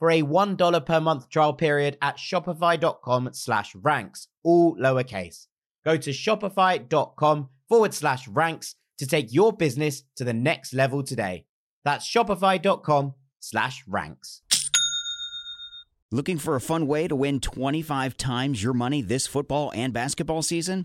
for a $1 per month trial period at shopify.com slash ranks, all lowercase. Go to shopify.com forward slash ranks to take your business to the next level today. That's shopify.com slash ranks. Looking for a fun way to win 25 times your money this football and basketball season?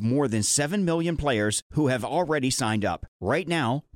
more than 7 million players who have already signed up. Right now,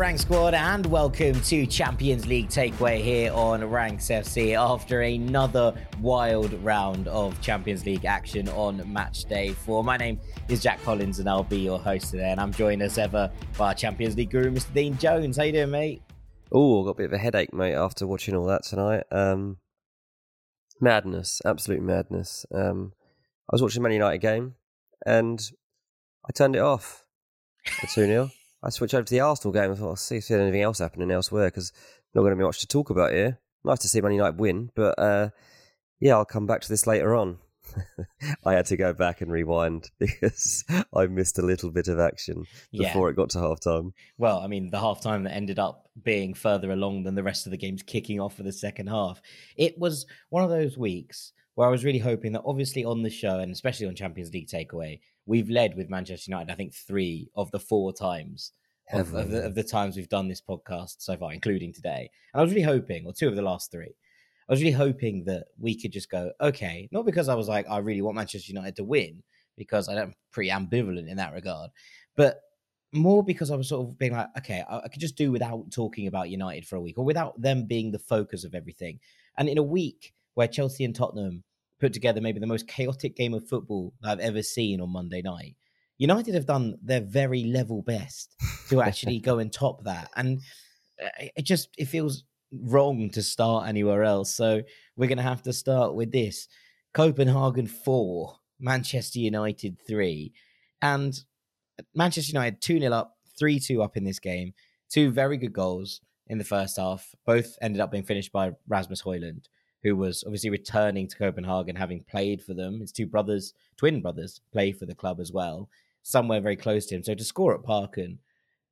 Rank Squad, and welcome to Champions League Takeaway here on Ranks FC after another wild round of Champions League action on match day four. My name is Jack Collins, and I'll be your host today. And I'm joined as ever by our Champions League guru, Mr. Dean Jones. How you doing, mate? Oh, got a bit of a headache, mate, after watching all that tonight. Um, madness, absolute madness. Um, I was watching Man United game, and I turned it off for 2 0. I switched over to the Arsenal game and thought, I'll see if there's anything else happening elsewhere because not going to be much to talk about here. Nice to see Man United win, but uh, yeah, I'll come back to this later on. I had to go back and rewind because I missed a little bit of action before Yeah. it got to half time. Well, I mean, the half time that ended up being further along than the rest of the games kicking off for the second half. It was one of those weeks where I was really hoping that, obviously, on the show and especially on Champions League Takeaway, we've led with Manchester United, I think, three of the four times of, of, the, of the times we've done this podcast so far, including today. And I was really hoping, or two of the last three, I was really hoping that we could just go, okay, not because I was like, I really want Manchester United to win, because I don't pretty ambivalent in that regard, but more because I was sort of being like, okay, I, I could just do without talking about United for a week or without them being the focus of everything. And in a week where Chelsea and Tottenham put together maybe the most chaotic game of football I've ever seen on Monday night, United have done their very level best to actually go and top that. And uh, it just it feels wrong to start anywhere else. So we're going to have to start with this: Copenhagen four, Manchester United three, and Manchester United 2 0 up, 3 2 up in this game. Two very good goals in the first half. Both ended up being finished by Rasmus Højlund. Who was obviously returning to Copenhagen, having played for them. His two brothers, twin brothers, play for the club as well, somewhere very close to him. So to score at Parken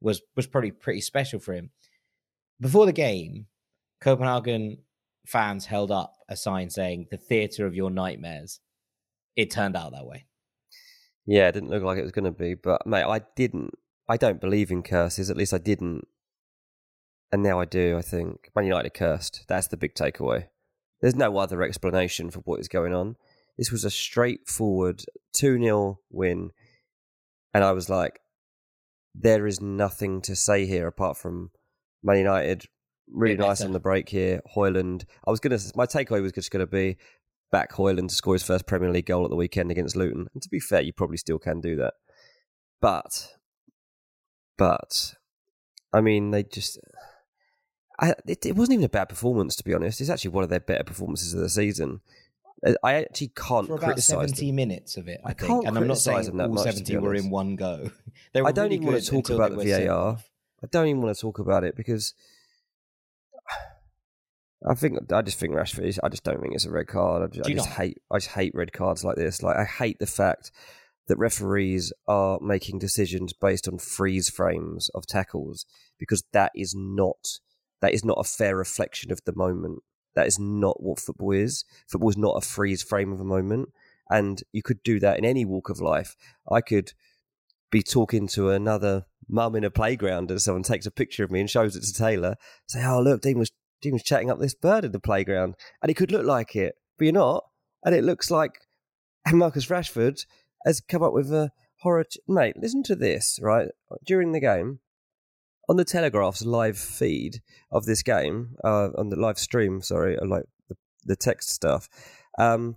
was was probably pretty special for him. Before the game, Copenhagen fans held up a sign saying "the theatre of your nightmares." It turned out that way. Yeah, it didn't look like it was going to be, but mate, I didn't. I don't believe in curses. At least I didn't, and now I do. I think Man United cursed. That's the big takeaway. There's no other explanation for what is going on. This was a straightforward 2 0 win. And I was like, there is nothing to say here apart from Man United. Really nice on the break here. Højlund, I was going to, my takeaway was just going to be back Højlund to score his first Premier League goal at the weekend against Luton. And to be fair, you probably still can do that. But, but, I mean, they just, I, it, it, wasn't even a bad performance, to be honest. It's actually one of their better performances of the season. Uh, I actually can't for about seventy them. minutes of it. I, I think, and I'm not saying all much, seventy were in one go. I don't really even want to talk about the VAR. I don't even want to talk about it because I think I just think Rashford. I just don't think it's a red card. I just, I just hate. I just hate red cards like this. Like I hate the fact that referees are making decisions based on freeze frames of tackles because that is not that is not a fair reflection of the moment. That is not what football is. Football is not a freeze frame of a moment. And you could do that in any walk of life. I could be talking to another mum in a playground and someone takes a picture of me and shows it to Taylor, say, Oh, look, Dean was, Dean was chatting up this bird in the playground. And it could look like it, but you're not. And it looks like Marcus Rashford has come up with a horror. T- Mate, listen to this, right? During the game, on the Telegraph's live feed of this game, uh, on the live stream, sorry, uh, like the, the text stuff, um,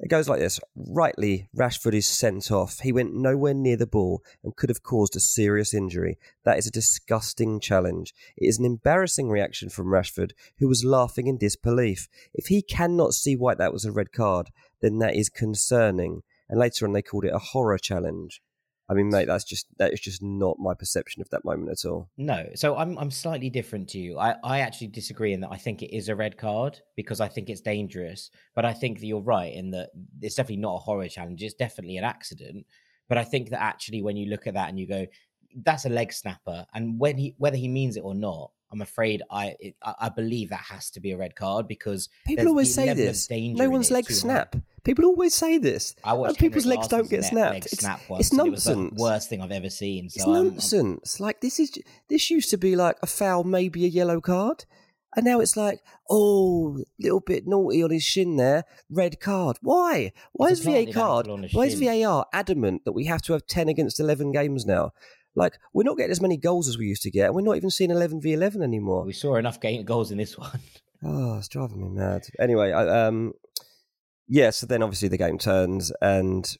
it goes like this. Rightly, Rashford is sent off. He went nowhere near the ball and could have caused a serious injury. That is a disgusting challenge. It is an embarrassing reaction from Rashford, who was laughing in disbelief. If he cannot see why that was a red card, then that is concerning. And later on, they called it a horror challenge. I mean, mate, that's just that is just not my perception of that moment at all. No, so I'm I'm slightly different to you. I I actually disagree in that I think it is a red card because I think it's dangerous. But I think that you're right in that it's definitely not a horror challenge. It's definitely an accident. But I think that actually, when you look at that and you go, that's a leg snapper, and when he whether he means it or not, I'm afraid I it, I believe that has to be a red card because people always say this. No one's legs snap. High. People always say this. I watched people's legs don't get snapped. It's, snap it's nonsense. It the worst thing I've ever seen. So it's nonsense. I'm... Like this is this used to be like a foul, maybe a yellow card. And now it's like, oh, little bit naughty on his shin there, red card. Why? Why is VAR card? Why is VAR adamant that we have to have ten against eleven games now? Like we're not getting as many goals as we used to get, and we're not even seeing eleven v eleven anymore. We saw enough game goals in this one. oh, it's driving me mad. Anyway, I, um, yeah. So then obviously the game turns, and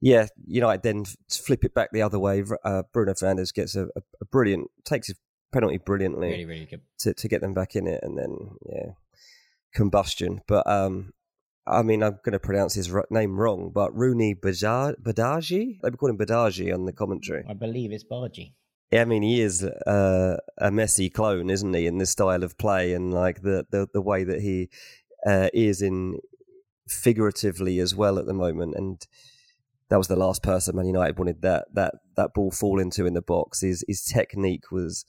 yeah, United then flip it back the other way. Uh, Bruno Fernandes gets a, a, a brilliant takes his penalty brilliantly, really, really good to to get them back in it, and then yeah, combustion. But um, I mean, I'm going to pronounce his name wrong, but Roony Badaji? They call him Badaji on the commentary. I believe it's Bargy. Yeah, I mean, he is uh, a Messi clone, isn't he, in this style of play and like the, the, the way that he uh, is in figuratively as well at the moment. And that was the last person Man United wanted that that that ball fall into in the box. His his technique was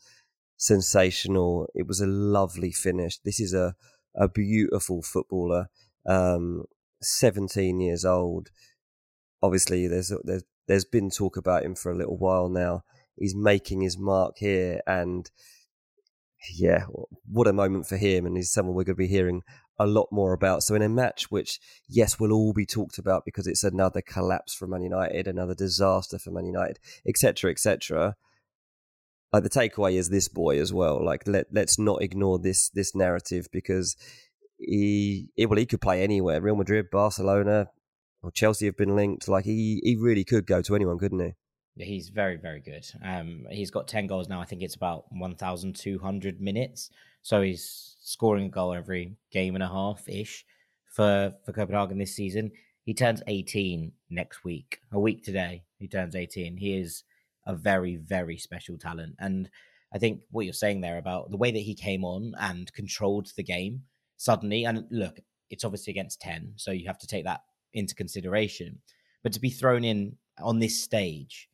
sensational. It was a lovely finish. This is a a beautiful footballer um, 17 years old. Obviously, there's there's there's been talk about him for a little while now. He's making his mark here, and yeah, what a moment for him! And he's someone we're going to be hearing a lot more about. So in a match which, yes, will all be talked about because it's another collapse for Man United, another disaster for Man United, etc., etc. Like the takeaway is this boy as well. Like let let's not ignore this this narrative because he, he well he could play anywhere. Real Madrid, Barcelona, or Chelsea have been linked. Like he he really could go to anyone, couldn't he? He's very very good. Um, he's got ten goals now. I think it's about one thousand two hundred minutes. So he's scoring a goal every game and a half ish for for Copenhagen this season. He turns eighteen next week. A week today, he turns eighteen. He is a very very special talent, and I think what you're saying there about the way that he came on and controlled the game suddenly, and look, it's obviously against 10, so you have to take that into consideration. But to be thrown in on this stage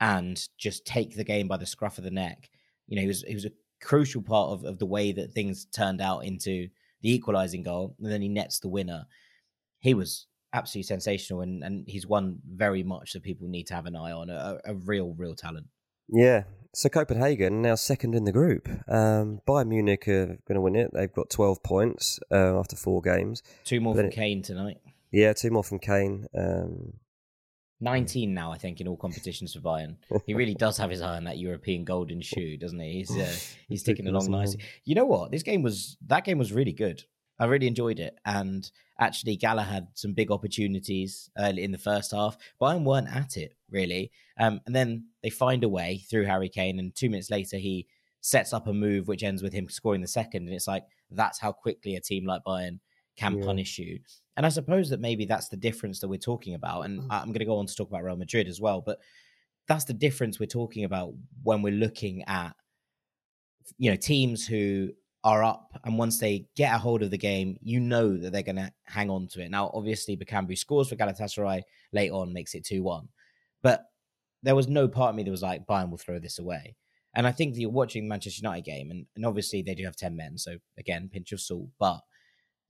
and just take the game by the scruff of the neck, you know, he was he was a crucial part of, of the way that things turned out into the equalizing goal, and then he nets the winner. He was absolutely sensational, and, and he's one very much that people need to have an eye on. A, a real, real talent. Yeah. So Copenhagen now second in the group. Um, Bayern Munich are going to win it. They've got twelve points uh, after four games. Two more from it, Kane tonight. Yeah, two more from Kane. Um, 19 now, I think, in all competitions for Bayern. He really does have his eye on that European golden shoe, doesn't he? He's uh, he's ticking along nicely. You know what? This game was that game was really good. I really enjoyed it, and actually, Gala had some big opportunities early in the first half. Bayern weren't at it really, um, and then they find a way through Harry Kane, and two minutes later, he sets up a move which ends with him scoring the second, and it's like that's how quickly a team like Bayern can yeah. punish you. And I suppose that maybe that's the difference that we're talking about. And mm. I'm going to go on to talk about Real Madrid as well, but that's the difference we're talking about when we're looking at you know teams who are up and once they get a hold of the game you know that they're going to hang on to it. Now obviously Bakambu scores for Galatasaray late on makes it 2-1 but there was no part of me that was like Bayern will throw this away. And I think that you're watching Manchester United game and, and obviously they do have 10 men so again pinch of salt but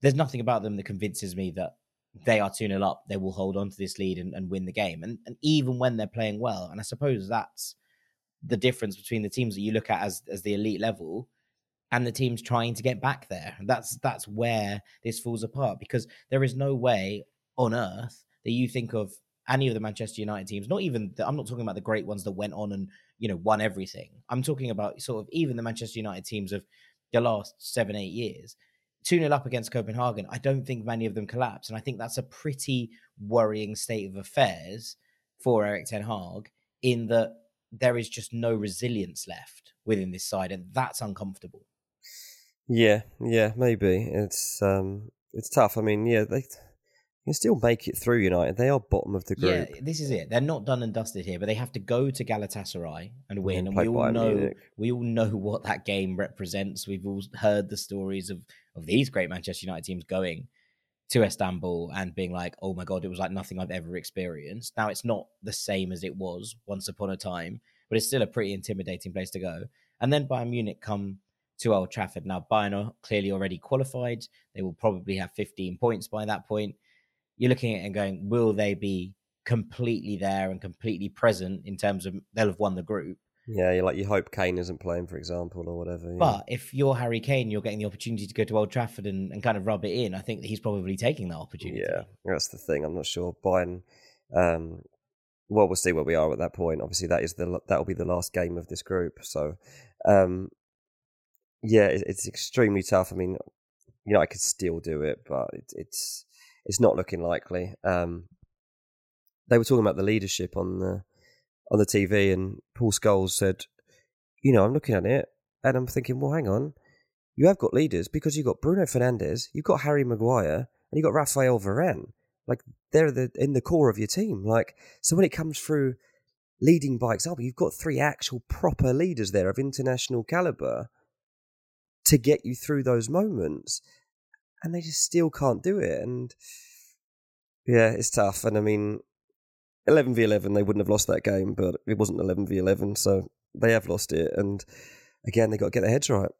there's nothing about them that convinces me that they are 2 0 up, they will hold on to this lead and, and win the game. And, and even when they're playing well, and I suppose that's the difference between the teams that you look at as, as the elite level and the teams trying to get back there. And that's that's where this falls apart because there is no way on earth that you think of any of the Manchester United teams, not even the, I'm not talking about the great ones that went on and you know won everything. I'm talking about sort of even the Manchester United teams of the last seven eight years 2 0 up against Copenhagen, I don't think many of them collapse. And I think that's a pretty worrying state of affairs for Erik Ten Hag in that there is just no resilience left within this side. And that's uncomfortable. Yeah, yeah, maybe. It's um it's tough. I mean, yeah, they can still make it through United. They are bottom of the group. Yeah, this is it. They're not done and dusted here, but they have to go to Galatasaray and win. And, and we all know Munich. we all know what that game represents. We've all heard the stories of of these great Manchester United teams going to Istanbul and being like, "Oh my god, it was like nothing I've ever experienced." Now it's not the same as it was once upon a time, but it's still a pretty intimidating place to go. And then Bayern Munich come to Old Trafford. Now Bayern are clearly already qualified. They will probably have 15 points by that point you're looking at it and going, will they be completely there and completely present in terms of they'll have won the group? Yeah, you like you hope Kane isn't playing, for example, or whatever. Yeah. But if you're Harry Kane, you're getting the opportunity to go to Old Trafford and, and kind of rub it in. I think that he's probably taking that opportunity. Yeah, that's the thing. I'm not sure. Bayern, um, well, we'll see where we are at that point. Obviously, that is the that will be the last game of this group. So, um, yeah, it's extremely tough. I mean, you know, I could still do it, but it's it's not looking likely. Um, they were talking about the leadership on the on the TV, and Paul Scholes said, "You know, I'm looking at it, and I'm thinking, well, hang on, you have got leaders because you've got Bruno Fernandes, you've got Harry Maguire, and you've got Raphael Varane. Like they're the in the core of your team. Like so, when it comes through." Leading by example, you've got three actual proper leaders there of international caliber to get you through those moments and they just still can't do it. And yeah, it's tough. And I mean, 11 v 11, they wouldn't have lost that game, but it wasn't 11 v 11, so they have lost it. And again, they got to get their heads right.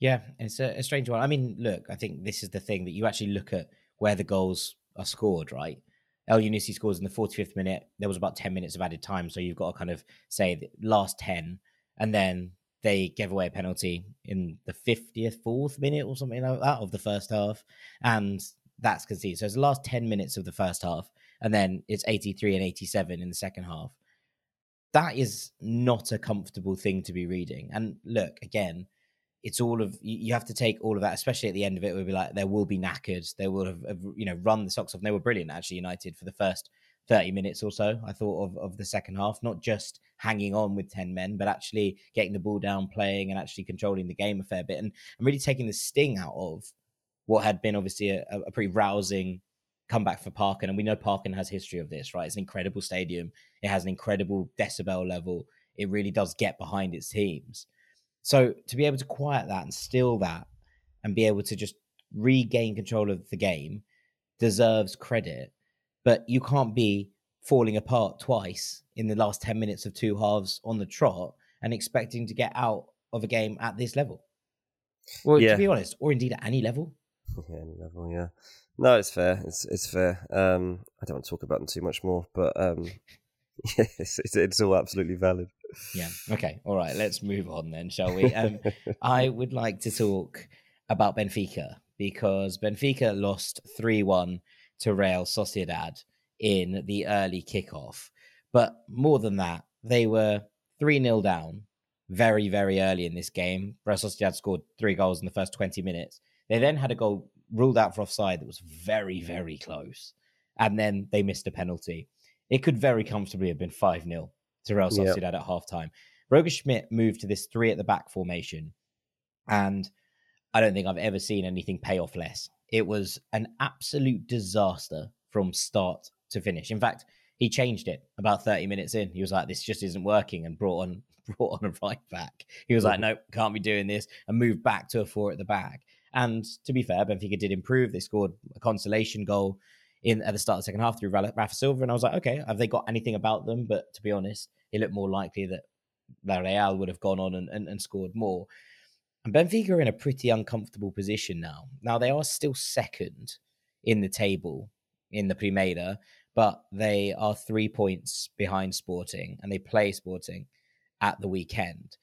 Yeah, it's a, a strange one. I mean, look, I think this is the thing that you actually look at where the goals are scored, right? Elyounoussi scores in the 45th minute. There was about 10 minutes of added time. So you've got to kind of say the last 10. And then they gave away a penalty in the 50th, fourth minute or something like that of the first half. And that's conceded. So it's the last 10 minutes of the first half. And then it's 83 and 87 in the second half. That is not a comfortable thing to be reading. And look, again, it's all of you have to take all of that, especially at the end of it. Would be like there will be knackered. They will have, have you know run the socks off. And they were brilliant actually. United for the first 30 minutes or so, I thought, of, of the second half, not just hanging on with 10 men, but actually getting the ball down, playing, and actually controlling the game a fair bit and, and really taking the sting out of what had been obviously a, a pretty rousing comeback for Parken. And we know Parken has history of this, right? It's an incredible stadium, it has an incredible decibel level. It really does get behind its teams. So to be able to quiet that and still that and be able to just regain control of the game, deserves credit, but you can't be falling apart twice in the last 10 minutes of two halves on the trot and expecting to get out of a game at this level. Well, Yeah. to be honest, or indeed at any level. Yeah, any level, yeah. No, it's fair. It's it's fair. Um, I don't want to talk about them too much more, but um, yes, it's, it's all absolutely valid. Yeah. Okay. All right. Let's move on then, shall we? Um, I would like to talk about Benfica because Benfica lost 3 1 to Real Sociedad in the early kickoff. But more than that, they were 3 0 down very, very early in this game. Real Sociedad scored three goals in the first 20 minutes. They then had a goal ruled out for offside that was very, very close. And then they missed a penalty. It could very comfortably have been 5 0 to Real. Sociedad at half time. Roger Schmidt moved to this three at the back formation. And I don't think I've ever seen anything pay off less. It was an absolute disaster from start to finish. In fact, he changed it about 30 minutes in. He was like, this just isn't working and brought on brought on a right back. He was like, nope, can't be doing this, and moved back to a four at the back. And to be fair, Benfica did improve. They scored a consolation goal in at the start of the second half through Ra- Rafa Silva, and I was like, okay, have they got anything about them? But to be honest, it looked more likely that La Real would have gone on and, and, and scored more. And Benfica are in a pretty uncomfortable position now. Now they are still second in the table in the Primeira, but they are three points behind Sporting, and they play Sporting at the weekend.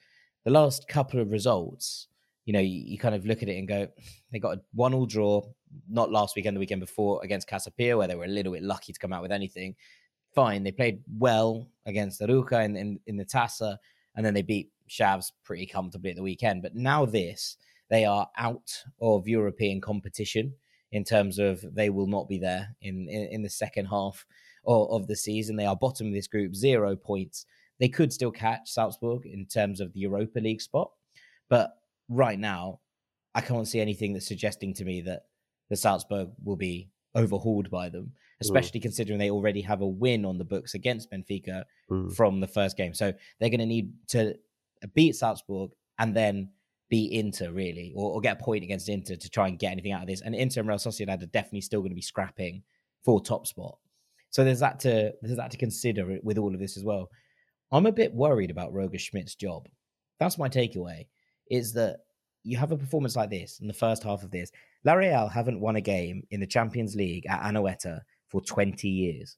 The last couple of results, you know, you, you kind of look at it and go, they got a one all draw, not last weekend, the weekend before against Casa Pia, where they were a little bit lucky to come out with anything. Fine, they played well against Arouca in, in, in the Taça, and then they beat Chaves pretty comfortably at the weekend. But now this, they are out of European competition in terms of they will not be there in, in, in the second half of, of the season. They are bottom of this group, zero points. They could still catch Salzburg in terms of the Europa League spot. But right now, I can't see anything that's suggesting to me that the Salzburg will be overhauled by them, especially considering they already have a win on the books against Benfica Mm. from the first game. So they're going to need to beat Salzburg and then beat Inter, really, or, or get a point against Inter to try and get anything out of this. And Inter and Real Sociedad are definitely still going to be scrapping for top spot. So there's that to there's that to consider with all of this as well. I'm a bit worried about Roger Schmidt's job. That's my takeaway. Is that you have a performance like this in the first half of this. La Real haven't won a game in the Champions League at Anoeta for 20 years.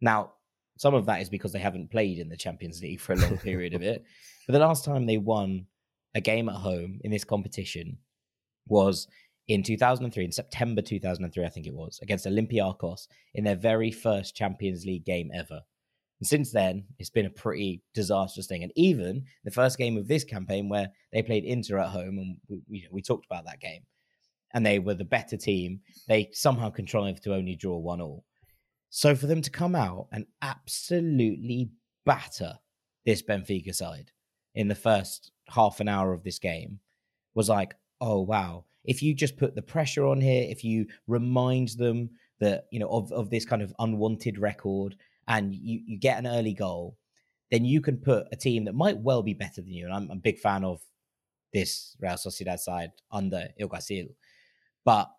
Now, some of that is because they haven't played in the Champions League for a long period of it. But the last time they won a game at home in this competition was in 2003, in September 2003, I think it was, against Olympiacos in their very first Champions League game ever. And since then, it's been a pretty disastrous thing. And even the first game of this campaign, where they played Inter at home, and we, we, we talked about that game, and they were the better team, they somehow contrived to only draw one all. So for them to come out and absolutely batter this Benfica side in the first half an hour of this game was like, oh wow. If you just put the pressure on here, if you remind them that, you know, of, of this kind of unwanted record and you, you get an early goal, then you can put a team that might well be better than you. And I'm, I'm a big fan of this Real Sociedad side under Alguacil. But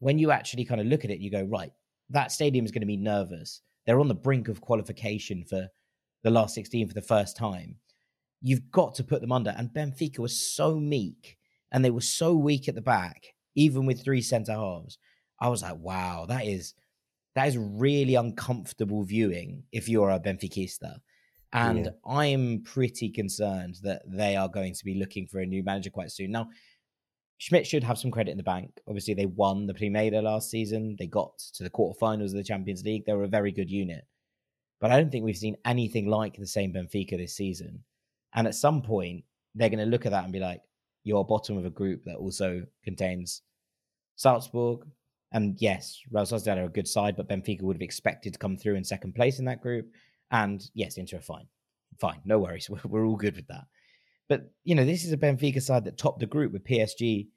when you actually kind of look at it, you go, right, that stadium is going to be nervous. They're on the brink of qualification for the last 16 for the first time. You've got to put them under. And Benfica was so meek and they were so weak at the back, even with three centre halves. I was like, wow, that is that is really uncomfortable viewing if you're a Benfiquista. And Yeah. I'm pretty concerned that they are going to be looking for a new manager quite soon. Now, Schmidt should have some credit in the bank. Obviously, they won the Primeira last season. They got to the quarterfinals of the Champions League. They were a very good unit. But I don't think we've seen anything like the same Benfica this season. And at some point, they're going to look at that and be like, you're bottom of a group that also contains Salzburg. And yes, Real Sociedad are a good side, but Benfica would have expected to come through in second place in that group. And yes, Inter are fine. Fine. No worries. We're, we're all good with that. But, you know, this is a Benfica side that topped the group with PSG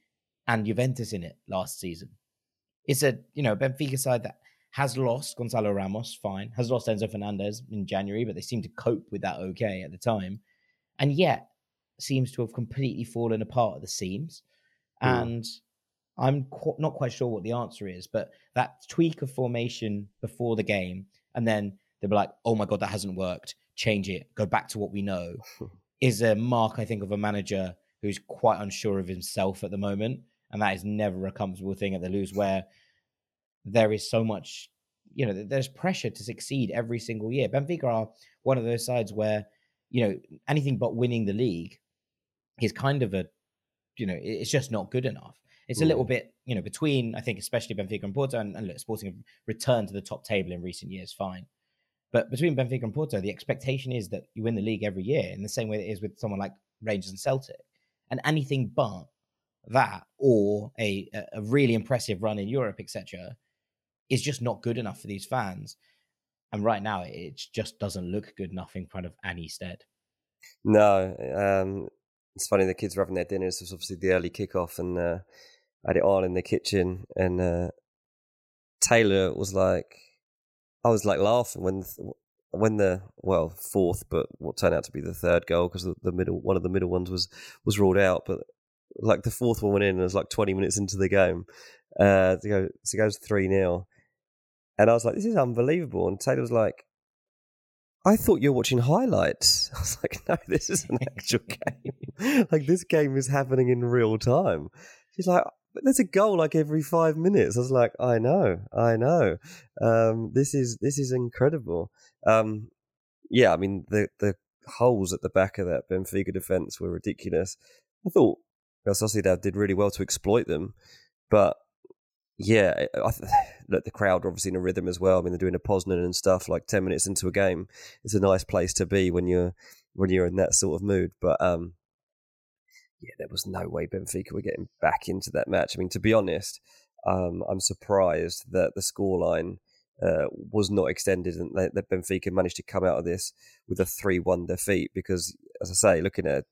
and Juventus in it last season. It's a, you know, Benfica side that has lost Gonzalo Ramos, fine, has lost Enzo Fernandez in January, but they seem to cope with that okay at the time. And yet seems to have completely fallen apart at the seams. Mm. And I'm qu- not quite sure what the answer is, but that tweak of formation before the game, and then they'll be like, "Oh my god, that hasn't worked. Change it. Go back to what we know." is a mark, I think, of a manager who's quite unsure of himself at the moment, and that is never a comfortable thing at the Luz, where there is so much, you know, there's pressure to succeed every single year. Benfica are one of those sides where, you know, anything but winning the league is kind of a, you know, it's just not good enough. It's a little Mm. bit, you know, between I think especially Benfica and Porto, and, and look, Sporting have returned to the top table in recent years, fine. But between Benfica and Porto, the expectation is that you win the league every year in the same way it is with someone like Rangers and Celtic. And anything but that, or a a really impressive run in Europe, etc., is just not good enough for these fans. And right now, it just doesn't look good enough in front of Annie Stead. No, um, it's funny. The kids were having their dinners. It was obviously the early kickoff, and uh, had it all in the kitchen. And uh, Taylor was like, I was like laughing when when the well fourth, but what turned out to be the third goal because the, the middle one of the middle ones was was ruled out. But like the fourth one went in, and it was like twenty minutes into the game. Uh, to go, so it goes three 0 and I was like, "This is unbelievable." And Taylor was like, I thought you were watching highlights. I was like, no, this is an actual game. like this game is happening in real time. She's like, but there's a goal like every five minutes. I was like, I know, I know. Um, this is this is incredible. Um, yeah, I mean the the holes at the back of that Benfica defense were ridiculous. I thought Real Sociedad did really well to exploit them, but yeah, I, th- look, the crowd are obviously in a rhythm as well. I mean, they're doing a Poznan and stuff like ten minutes into a game. It's a nice place to be when you're when you're in that sort of mood. But um, yeah, there was no way Benfica were getting back into that match. I mean, to be honest, um, I'm surprised that the scoreline uh, was not extended and that, that Benfica managed to come out of this with a three-one defeat. Because, as I say, looking at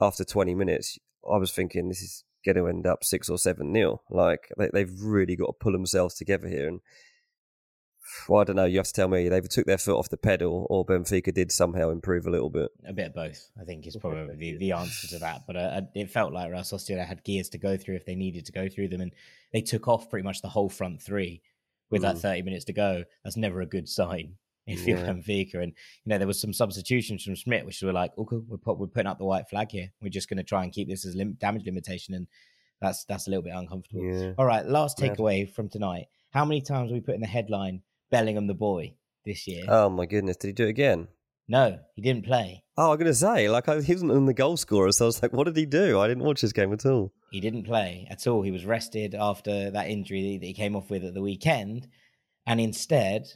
after 20 minutes, I was thinking this is going to end up six or seven nil. Like they, they've really got to pull themselves together here. And well, I don't know. You have to tell me they either took their foot off the pedal or Benfica did somehow improve a little bit. A bit of both, I think, is probably the, the answer to that. But uh, it felt like Real Sociedad had gears to go through if they needed to go through them, and they took off pretty much the whole front three with Mm. that 30 minutes to go. That's never a good sign if you're Yeah. Benfica. And, you know, there was some substitutions from Schmidt, which were like, okay, we're, put, we're putting up the white flag here. We're just going to try and keep this as lim- damage limitation. And that's that's a little bit uncomfortable. Yeah. All right, last Mad. takeaway from tonight. How many times have we put in the headline Bellingham the boy this year? Oh my goodness! Did he do it again? no, he didn't play. Oh, I'm gonna say like I, he wasn't in the goal scorer, so I was like, what did he do? I didn't watch this game at all. He didn't play at all. He was rested after that injury that he came off with at the weekend. And instead,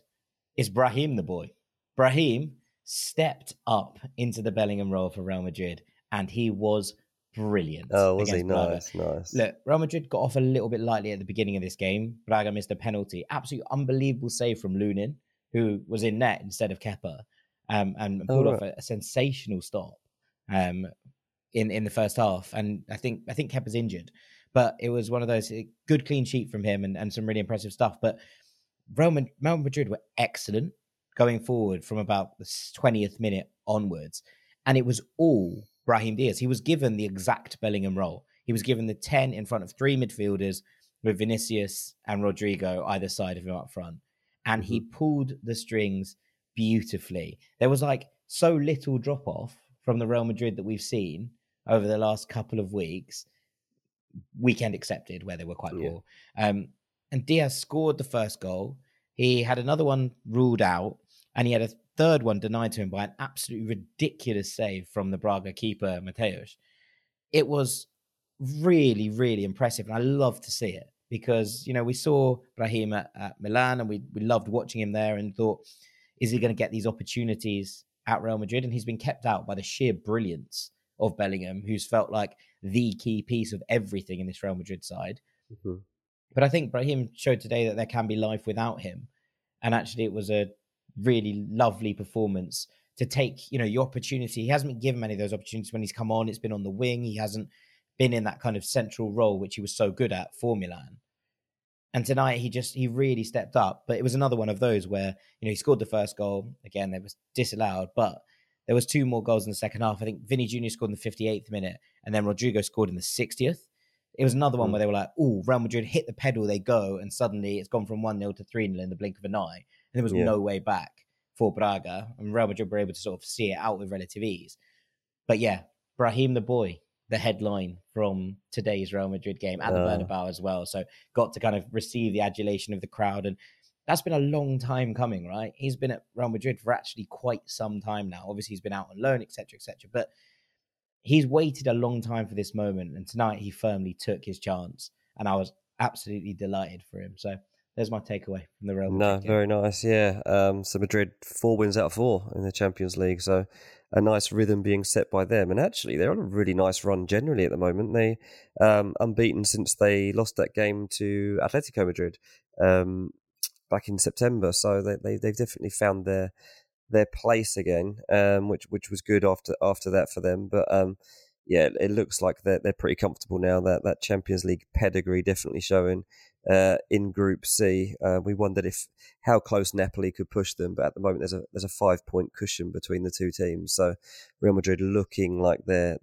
it's Brahim the boy. Brahim stepped up into the Bellingham role for Real Madrid, and he was brilliant. Oh, was he against Braga. nice? Nice. Look, Real Madrid got off a little bit lightly at the beginning of this game. Braga missed a penalty. Absolutely unbelievable save from Lunin, who was in net instead of Kepa, um, and Oh, pulled right. off a, a sensational stop um, in in the first half. And I think I think Kepa's injured, but it was one of those uh, good clean sheet from him and, and some really impressive stuff. But Real Madrid were excellent going forward from about the twentieth minute onwards, and it was all Brahim Diaz. He was given the exact Bellingham role. He was given the 10 in front of three midfielders with Vinicius and Rodrygo either side of him up front. And he pulled the strings beautifully. There was like so little drop off from the Real Madrid that we've seen over the last couple of weeks, weekend accepted, where they were quite Yeah. poor. Um, and Diaz scored the first goal. He had another one ruled out, and he had a third one denied to him by an absolutely ridiculous save from the Braga keeper, Matheus. It was really, really impressive, and I love to see it because you know we saw Brahim at, at Milan, and we we loved watching him there, and thought, is he going to get these opportunities at Real Madrid? And he's been kept out by the sheer brilliance of Bellingham, who's felt like the key piece of everything in this Real Madrid side. Mhm. But I think Brahim showed today that there can be life without him. And actually, it was a really lovely performance to take, you know, your opportunity. He hasn't been given many of those opportunities when he's come on. It's been on the wing. He hasn't been in that kind of central role, which he was so good at for Milan. And tonight he just he really stepped up. But it was another one of those where, you know, he scored the first goal. Again, that was disallowed, but there was two more goals in the second half. I think Vinny Jr. scored in the 58th minute, and then Rodrygo scored in the 60th it was another one Mm. where they were like, "Oh, Real Madrid hit the pedal, they go," and suddenly it's gone from one 0 to three 0 in the blink of an eye, and there was Yeah. no way back for Braga, and Real Madrid were able to sort of see it out with relative ease. But yeah, Brahim the boy, the headline from today's Real Madrid game at the Ah. Bernabeu as well, so got to kind of receive the adulation of the crowd and. That's been a long time coming, right? He's been at Real Madrid for actually quite some time now. Obviously, he's been out on loan, etc., etc. But he's waited a long time for this moment, and tonight he firmly took his chance, and I was absolutely delighted for him. So there's my takeaway from the Real Madrid No, game. very nice. Yeah. Um, so Madrid four wins out of four in the Champions League. So a nice rhythm being set by them. And actually, they're on a really nice run generally at the moment. They um, unbeaten since they lost that game to Atletico Madrid um, back in September. So they, they they've definitely found their their place again, um, which which was good after after that for them. But um, yeah, it looks like they're they're pretty comfortable now. That that Champions League pedigree definitely showing uh, in Group C. Uh, we wondered if how close Napoli could push them, but at the moment there's a there's a five point cushion between the two teams. So Real Madrid looking like they're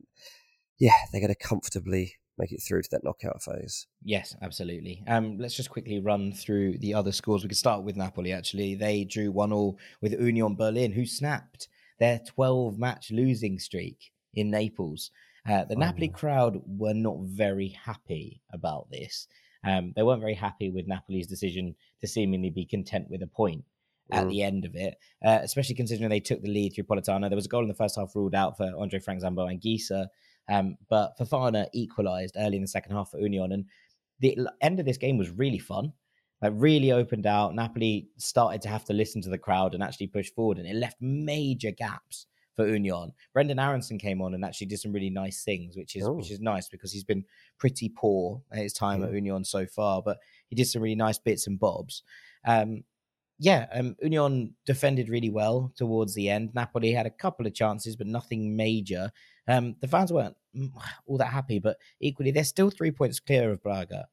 yeah they're going to comfortably make it through to that knockout phase. Yes, absolutely. Um, let's just quickly run through the other scores. We could start with Napoli. Actually, they drew one all with Union Berlin, who snapped their 12 match losing streak in Naples. Uh, the Oh, Napoli crowd were not very happy about this. Um, they weren't very happy with Napoli's decision to seemingly be content with a point at Mm. the end of it, uh, especially considering they took the lead through Politano. There was a goal in the first half ruled out for Andre Frank Zambo Anguissa, um, but Fofana equalised early in the second half for Union. And the end of this game was really fun. Like really opened out. Napoli started to have to listen to the crowd and actually push forward, and it left major gaps for Union. Brenden Aaronson came on and actually did some really nice things, which is which Oh. is nice because he's been pretty poor at his time at Union so far, but he did some really nice bits and bobs. Um, yeah, um, Union defended really well towards the end. Napoli had a couple of chances, but nothing major. Um, the fans weren't mm, all that happy, but equally, they're still three points clear of Braga.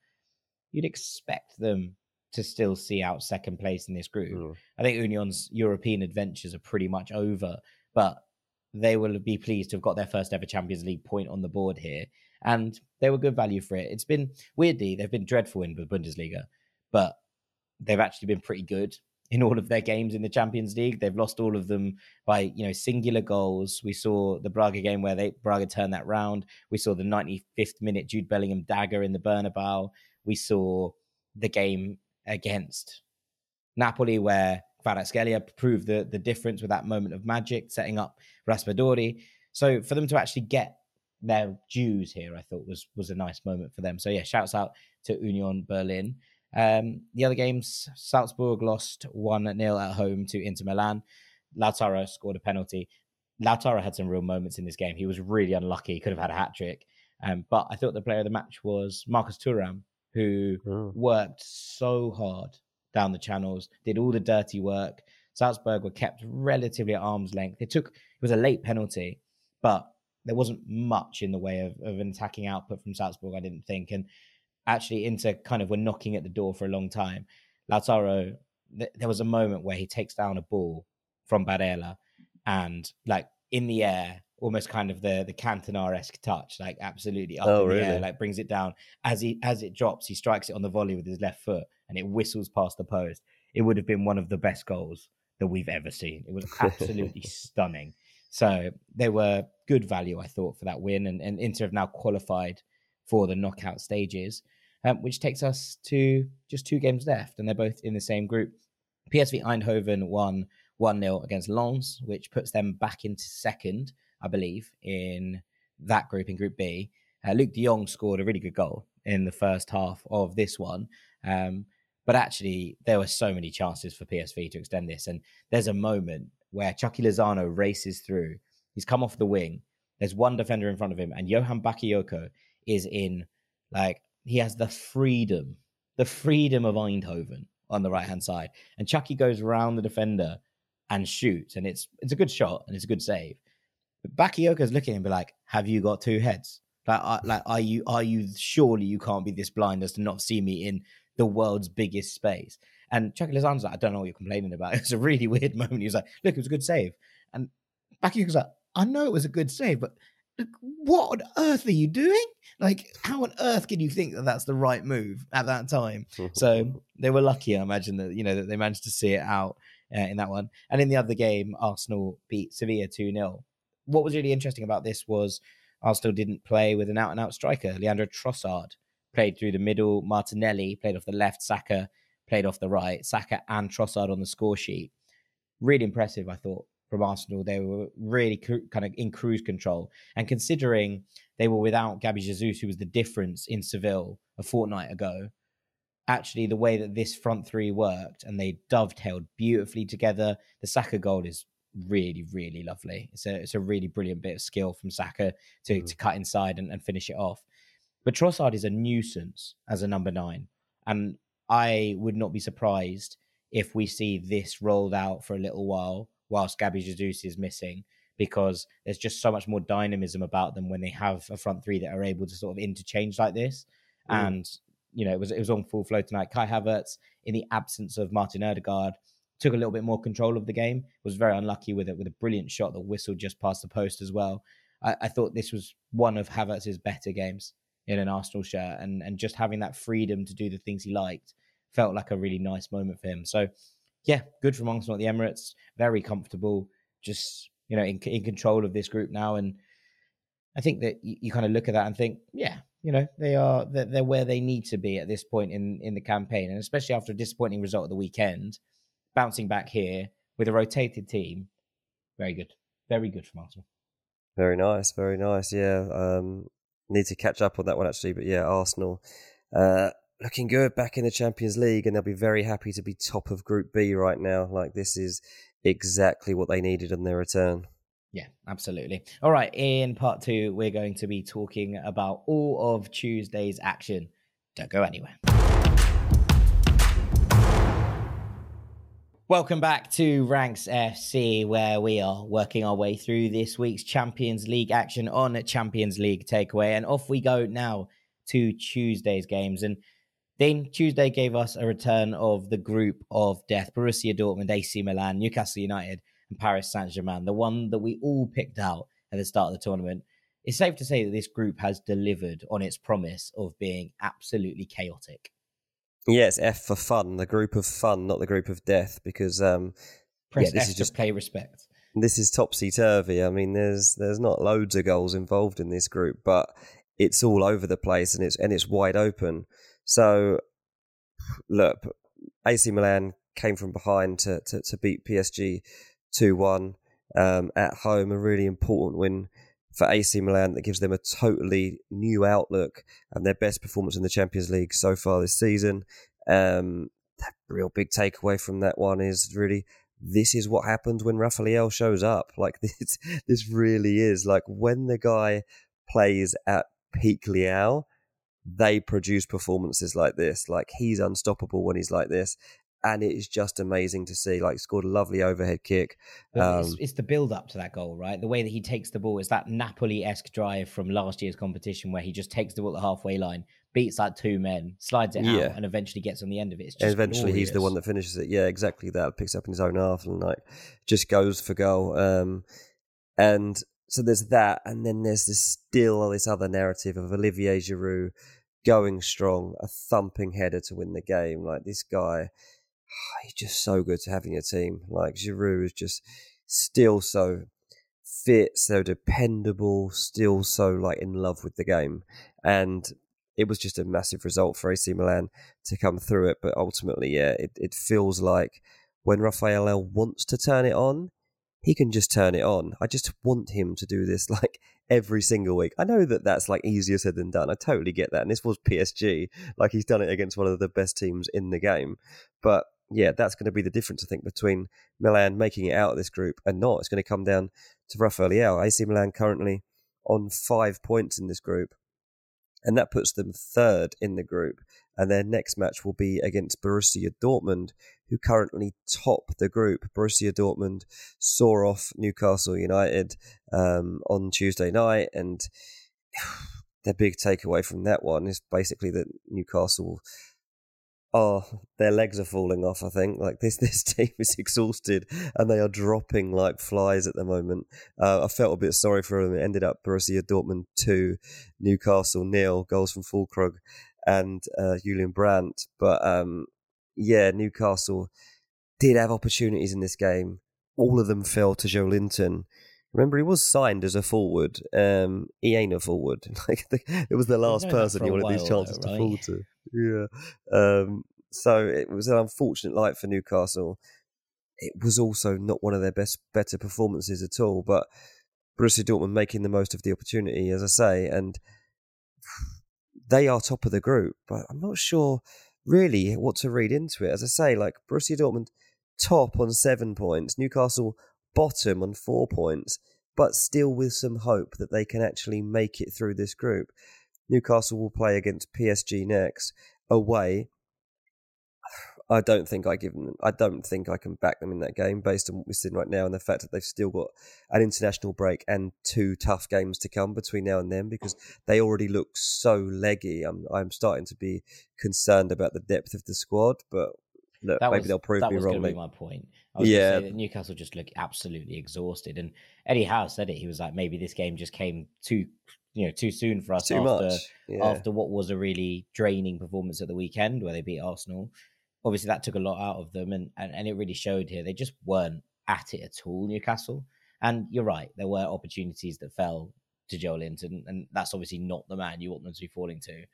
You'd expect them to still see out second place in this group. Mm. I think Union's European adventures are pretty much over, but they will be pleased to have got their first ever Champions League point on the board here. And they were good value for it. It's been weirdly, they've been dreadful in the Bundesliga, but they've actually been pretty good in all of their games in the Champions League. They've lost all of them by, you know, singular goals. We saw the Braga game where they Braga turned that round. We saw the 95th minute Jude Bellingham dagger in the Bernabeu. We saw the game against Napoli where Kvaratskhelia proved the, the difference with that moment of magic, setting up Raspadori. So for them to actually get their dues here, I thought was was a nice moment for them. So yeah, shouts out to Union Berlin. Um, the other games, Salzburg lost 1 0 at home to Inter Milan. Lautaro scored a penalty. Lautaro had some real moments in this game. He was really unlucky. He could have had a hat trick. Um, but I thought the player of the match was Marcus Thuram, who Mm. worked so hard down the channels, did all the dirty work. Salzburg were kept relatively at arm's length. It took it was a late penalty, but there wasn't much in the way of, of an attacking output from Salzburg, I didn't think. And actually, Inter kind of were knocking at the door for a long time. Lautaro, th- there was a moment where he takes down a ball from Barella and like in the air, almost kind of the the Cantona esque touch, like absolutely up Oh, in the really? air, like brings it down as he as it drops. He strikes it on the volley with his left foot, and it whistles past the post. It would have been one of the best goals that we've ever seen. It was absolutely stunning. So they were good value, I thought, for that win, and, and Inter have now qualified for the knockout stages, um, which takes us to just two games left, and they're both in the same group. PSV Eindhoven won 1 0 against Lens, which puts them back into second, I believe, in that group, in Group B. Uh, Luuk de Jong scored a really good goal in the first half of this one. Um, but actually, there were so many chances for PSV to extend this. And there's a moment where Chucky Lozano races through. He's come off the wing. There's one defender in front of him, and Johan Bakayoko is in, like, he has the freedom, the freedom of Eindhoven on the right hand side. And Chucky goes around the defender and shoots, and it's it's a good shot and it's a good save. But Bakayoko's looking and be like, "Have you got two heads? Like, are, like, are you are you surely you can't be this blind as to not see me in the world's biggest space?" And Chucky Lozano's like, "I don't know what you're complaining about." It was a really weird moment. He was like, "Look, it was a good save," and Bakayoko's like, "I know it was a good save, but what on earth are you doing? Like, how on earth can you think that that's the right move at that time? so they were lucky, I imagine that you know that they managed to see it out uh, in that one. And in the other game, Arsenal beat Sevilla two 0 What was really interesting about this was Arsenal didn't play with an out and out striker. Leandro Trossard played through the middle. Martinelli played off the left. Saka played off the right. Saka and Trossard on the score sheet. Really impressive, I thought from Arsenal. They were really kind of in cruise control. And considering they were without Gabby Jesus, who was the difference in Seville a fortnight ago, actually the way that this front three worked and they dovetailed beautifully together. The Saka goal is really, really lovely. It's a it's a really brilliant bit of skill from Saka to, mm. to cut inside and, and finish it off. But Trossard is a nuisance as a number nine. And I would not be surprised if we see this rolled out for a little while whilst Gabby Jesus is missing because there's just so much more dynamism about them when they have a front three that are able to sort of interchange like this. Mm. And you know, it was it was on full flow tonight. Kai Havertz, in the absence of Martin Odegaard, took a little bit more control of the game. Was very unlucky with it, with a brilliant shot that whistled just past the post as well. I, I thought this was one of Havertz's better games in an Arsenal shirt, and and just having that freedom to do the things he liked felt like a really nice moment for him. So yeah, good from Arsenal at the Emirates. Very comfortable, just you know, in in control of this group now. And I think that you, you kind of look at that and think, yeah, you know, they are they're, they're, where they need to be at this point in in the campaign, and especially after a disappointing result of the weekend, bouncing back here with a rotated team, very good, very good from Arsenal. Very nice, very nice. Yeah, um, need to catch up on that one actually, but yeah, Arsenal. Uh, looking good back in the Champions League, and they'll be very happy to be top of Group B right now. Like this is exactly what they needed in their return. Yeah, absolutely. All right, in part two, we're going to be talking about all of Tuesday's action. Don't go anywhere. Welcome back to Ranks FC, where we are working our way through this week's Champions League action on Champions League Takeaway. And off we go now to Tuesday's games. And then Tuesday gave us a return of the group of death Borussia Dortmund, AC Milan, Newcastle United, and Paris Saint Germain, the one that we all picked out at the start of the tournament. It's safe to say that this group has delivered on its promise of being absolutely chaotic. Yes, F for fun, the group of fun, not the group of death, because um, Press yeah, this F is just pay respect. This is topsy turvy. I mean, there's there's not loads of goals involved in this group, but it's all over the place and it's and it's wide open. So, look, AC Milan came from behind to, to, to beat PSG 2 1 um, at home, a really important win for AC Milan that gives them a totally new outlook and their best performance in the Champions League so far this season. Um, the real big takeaway from that one is really this is what happens when Rafael shows up. Like this, this really is like when the guy plays at peak Leao, they produce performances like this. Like he's unstoppable when he's like this. And it is just amazing to see. Like scored a lovely overhead kick. Um, it's, it's, the build up to that goal, right? The way that he takes the ball is that Napoli esque drive from last year's competition, where he just takes the ball at the halfway line, beats like two men, slides it yeah. out, and eventually gets on the end of it. and eventually, glorious. he's the one that finishes it. Yeah, exactly that. Picks up in his own half and like just goes for goal. Um, and so there's that, and then there's this still this other narrative of Olivier Giroud going strong, a thumping header to win the game. Like this guy, he's just so good to have in your team. Like Giroud is just still so fit, so dependable, still so like in love with the game, and it was just a massive result for AC Milan to come through it. But ultimately, yeah, it, it feels like when Rafael wants to turn it on, he can just turn it on. I just want him to do this like every single week. I know that that's like easier said than done. I totally get that. And this was PSG. Like he's done it against one of the best teams in the game. But yeah, that's going to be the difference, I think, between Milan making it out of this group and not. It's going to come down to Rafael. AC Milan currently on five points in this group. And that puts them third in the group and their next match will be against Borussia Dortmund, who currently top the group. Borussia Dortmund saw off Newcastle United um, on Tuesday night, and the big takeaway from that one is basically that Newcastle oh, their legs are falling off. I think like this this team is exhausted and they are dropping like flies at the moment. Uh, I felt a bit sorry for them. It ended up Borussia Dortmund two, Newcastle nil, goals from Füllkrug and uh, Julian Brandt. But um, yeah, Newcastle did have opportunities in this game. All of them fell to Joelinton. Remember, he was signed as a forward. Um, he ain't a forward. Like it was the last person he wanted these chances though, right? to fall to. Yeah. Um, so it was an unfortunate light for Newcastle. It was also not one of their best, better performances at all. But Borussia Dortmund making the most of the opportunity, as I say, and they are top of the group. But I'm not sure really what to read into it. As I say, like Borussia Dortmund top on seven points, Newcastle bottom on four points, but still with some hope that they can actually make it through this group. Newcastle will play against PSG next away. I don't think I give them. I don't think I can back them in that game based on what we're seeing right now and the fact that they've still got an international break and two tough games to come between now and then because they already look so leggy. I'm I'm starting to be concerned about the depth of the squad, but look, that maybe was, they'll prove that me was wrong. Be my point. I was yeah, say that Newcastle just look absolutely exhausted, and Eddie Howe said it. He was like, maybe this game just came too, you know, too soon for us too after yeah. after what was a really draining performance at the weekend where they beat Arsenal. Obviously, that took a lot out of them, and and, and it really showed here. They just weren't at it at all, Newcastle. And you're right, there were opportunities that fell to Joelinton, and that's obviously not the man you want them to be falling to.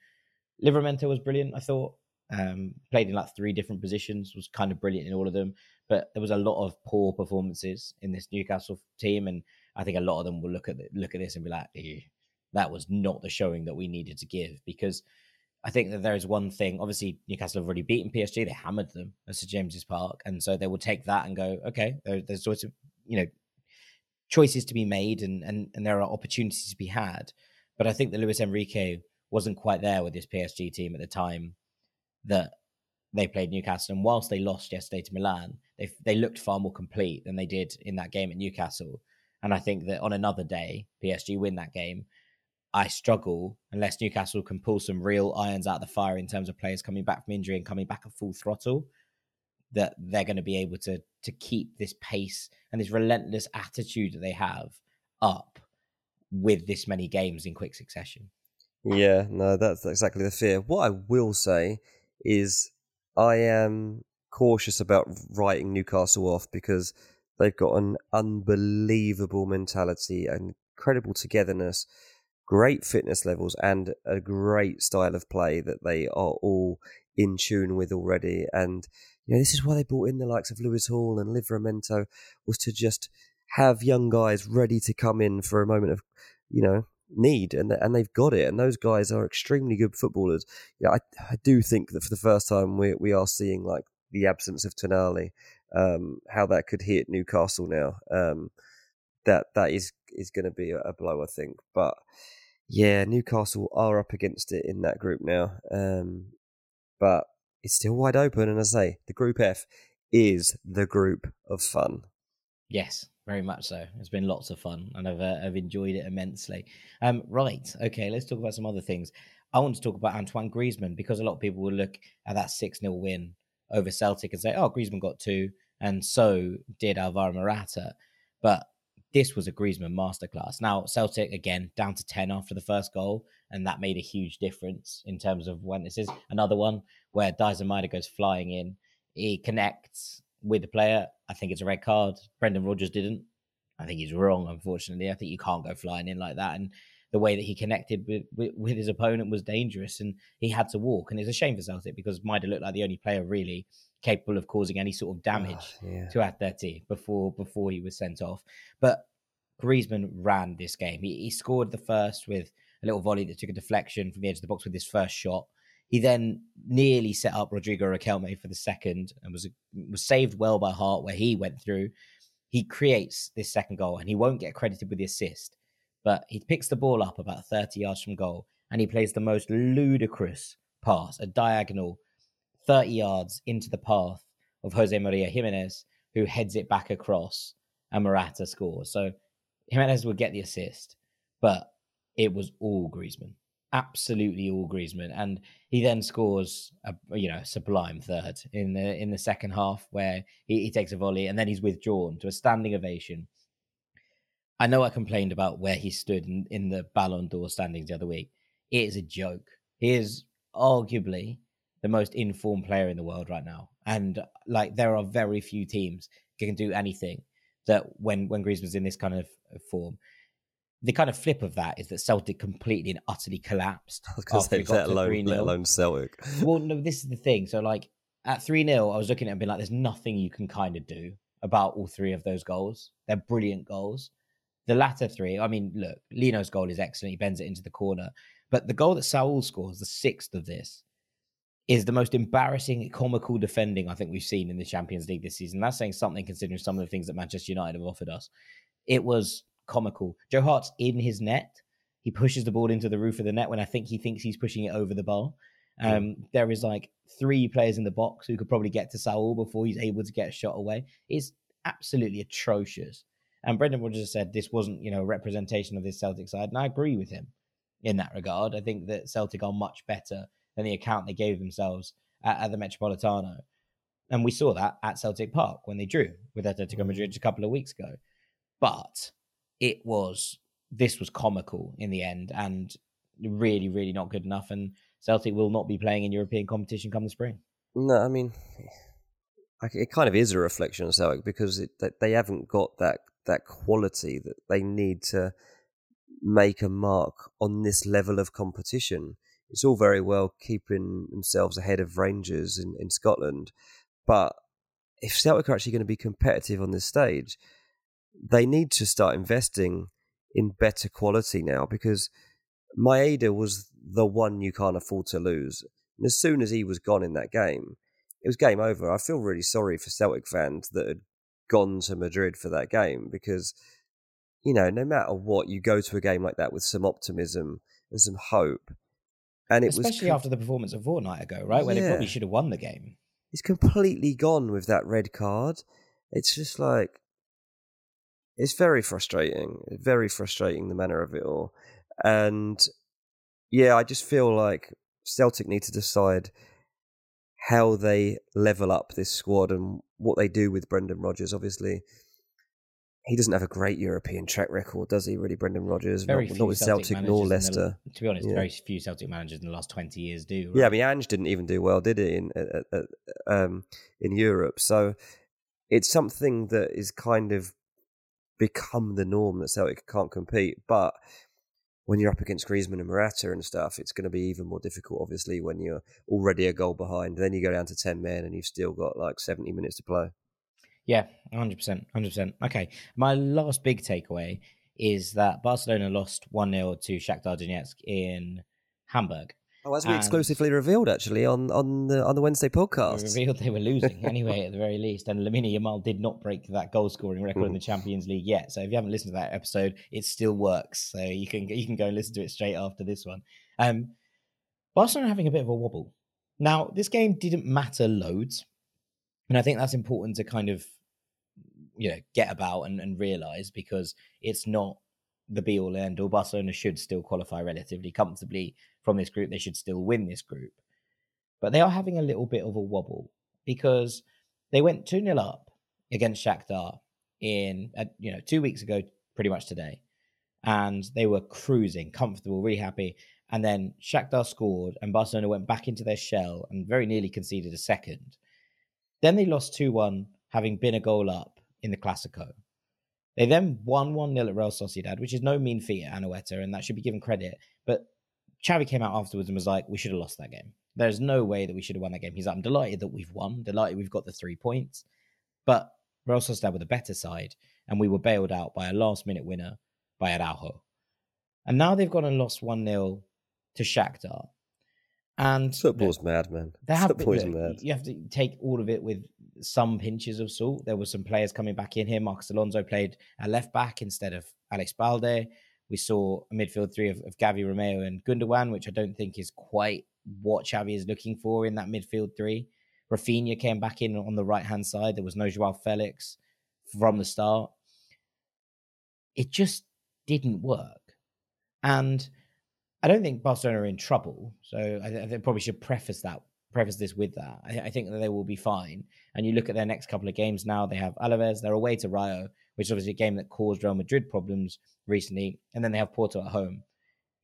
Livramento was brilliant, I thought. Um, played in like three different positions, was kind of brilliant in all of them. But there was a lot of poor performances in this Newcastle team, and I think a lot of them will look at the, look at this and be like, "That was not the showing that we needed to give." Because I think that there is one thing. Obviously, Newcastle have already beaten PSG; they hammered them at St James's Park, and so they will take that and go, "Okay, there, there's sorts of you know choices to be made, and and and there are opportunities to be had." But I think that Luis Enrique wasn't quite there with this PSG team at the time that they played Newcastle. And whilst they lost yesterday to Milan, they they looked far more complete than they did in that game at Newcastle. And I think that on another day, PSG win that game. I struggle unless Newcastle can pull some real irons out of the fire in terms of players coming back from injury and coming back at full throttle. That they're going to be able to to keep this pace and this relentless attitude that they have up with this many games in quick succession. Yeah, no, that's exactly the fear. What I will say is I am cautious about writing Newcastle off because they've got an unbelievable mentality and incredible togetherness, great fitness levels, and a great style of play that they are all in tune with already. And you know, this is why they brought in the likes of Lewis Hall and Livramento was to just have young guys ready to come in for a moment of, you know, need, and and they've got it. And those guys are extremely good footballers. Yeah, I, I do think that for the first time we we are seeing like the absence of Tonali, um, how that could hit Newcastle now. Um, that that is is going to be a, blow, I think. But yeah, Newcastle are up against it in that group now. Um, but it's still wide open, and I say, the Group F is the group of fun. Yes, very much so. It's been lots of fun, and I've uh, I've enjoyed it immensely. Um, right, okay, let's talk about some other things. I want to talk about Antoine Griezmann because a lot of people will look at that six 0 win over Celtic and say, "Oh, Griezmann got two, and so did Alvaro Morata." But this was a Griezmann masterclass. Now Celtic again down to ten after the first goal, and that made a huge difference in terms of when this is another one where Daizen goes flying in. He connects with the player. I think it's a red card. Brendan Rodgers didn't. I think he's wrong, unfortunately. I think you can't go flying in like that. And the way that he connected with, with, with his opponent was dangerous and he had to walk. And it's a shame for Celtic because Maeda looked like the only player really capable of causing any sort of damage oh, yeah. to Atleti before before he was sent off. But Griezmann ran this game. He, he scored the first with a little volley that took a deflection from the edge of the box with his first shot. He then nearly set up Rodrigo Riquelme for the second and was was saved well by Hart where he went through. He creates this second goal and he won't get credited with the assist, but he picks the ball up about 30 yards from goal and he plays the most ludicrous pass, a diagonal 30 yards into the path of Jose Maria Gimenez, who heads it back across and Morata scores. So Gimenez would get the assist, but it was all Griezmann absolutely all Griezmann, and he then scores a you know sublime third in the in the second half where he, he takes a volley and then he's withdrawn to a standing ovation. I know I complained about where he stood in, in the Ballon d'Or standings the other week. It is a joke. He is arguably the most informed player in the world right now, and like there are very few teams can do anything that when when Griezmann's in this kind of form the kind of flip of that is that Celtic completely and utterly collapsed. Because they let alone, let alone Celtic. well, no, this is the thing. So, like at 3 0, I was looking at it and being like, there's nothing you can kind of do about all three of those goals. They're brilliant goals. The latter three, I mean, look, Lino's goal is excellent. He bends it into the corner. But the goal that Saul scores, the sixth of this, is the most embarrassing, comical defending I think we've seen in the Champions League this season. That's saying something considering some of the things that Manchester United have offered us. It was comical. Joe Hart's in his net. He pushes the ball into the roof of the net when I think he thinks he's pushing it over the bar. Um, There is like three players in the box who could probably get to Saul before he's able to get a shot away. It's absolutely atrocious. And Brendan Rodgers said this wasn't, you know, a representation of this Celtic side, and I agree with him in that regard. I think that Celtic are much better than the account they gave themselves at, at the Metropolitano, and we saw that at Celtic Park when they drew with Atletico Madrid a couple of weeks ago. But it was this was comical in the end and really, really not good enough. And Celtic will not be playing in European competition come the spring. No, I mean, it kind of is a reflection on Celtic because it, they haven't got that that quality that they need to make a mark on this level of competition. It's all very well keeping themselves ahead of Rangers in, in Scotland, but if Celtic are actually going to be competitive on this stage, they need to start investing in better quality now because Maeda was the one you can't afford to lose. And as soon as he was gone in that game, it was game over. I feel really sorry for Celtic fans that had gone to Madrid for that game because, you know, no matter what, you go to a game like that with some optimism and some hope. And it was especially was after the performance of a fortnight ago, right? Where yeah. they probably should have won the game. He's completely gone with that red card. It's just like it's very frustrating. Very frustrating the manner of it all. And yeah, I just feel like Celtic need to decide how they level up this squad and what they do with Brendan Rodgers. Obviously, he doesn't have a great European track record, does he? Really, Brendan Rodgers, very not, not with Celtic, Celtic nor Leicester. The, to be honest, yeah. very few Celtic managers in the last twenty years do. Right? Yeah, I mean, Ange didn't even do well, did he? In um, in Europe, so it's something that is kind of become the norm that Celtic can't compete. But when you're up against Griezmann and Morata and stuff, it's going to be even more difficult, obviously, when you're already a goal behind. Then you go down to 10 men and you've still got like 70 minutes to play. Yeah, 100%. 100%. Okay. My last big takeaway is that Barcelona lost 1 0 to Shakhtar Donetsk in Hamburg. Oh, as we and exclusively revealed actually on, on the on the Wednesday podcast. revealed they were losing anyway, at the very least. And Lamine Yamal did not break that goal scoring record in the Champions League yet. So if you haven't listened to that episode, it still works. So you can you can go and listen to it straight after this one. Um, Barcelona having a bit of a wobble. Now, this game didn't matter loads. And I think that's important to kind of you know get about and, and realize because it's not the be all end all. Barcelona should still qualify relatively comfortably from this group. They should still win this group. But they are having a little bit of a wobble because they went 2 0 up against Shakhtar in, uh, you know, two weeks ago, pretty much today. And they were cruising, comfortable, really happy. And then Shakhtar scored, and Barcelona went back into their shell and very nearly conceded a second. Then they lost 2 1, having been a goal up in the Clasico. They then won 1 0 at Real Sociedad, which is no mean feat at Anoeta, and that should be given credit. But Xavi came out afterwards and was like, we should have lost that game. There's no way that we should have won that game. He's like, I'm delighted that we've won, delighted we've got the three points. But Real Sociedad were the better side, and we were bailed out by a last minute winner by Araujo. And now they've gone and lost 1 0 to Shakhtar. And football's mad, man. They have football's mad. You have to take all of it with some pinches of salt. There were some players coming back in here. Marcos Alonso played a left back instead of Alex Balde. We saw a midfield three of, of Gavi Romeu and Gundogan, which I don't think is quite what Xavi is looking for in that midfield three. Raphinha came back in on the right hand side. There was no Joao Felix from the start. It just didn't work. And I don't think Barcelona are in trouble. So I, I probably should preface that preface this with that. I, I, think that they will be fine. And you look at their next couple of games now. They have Alaves. They're away to Rayo, which is obviously a game that caused Real Madrid problems recently, and then they have Porto at home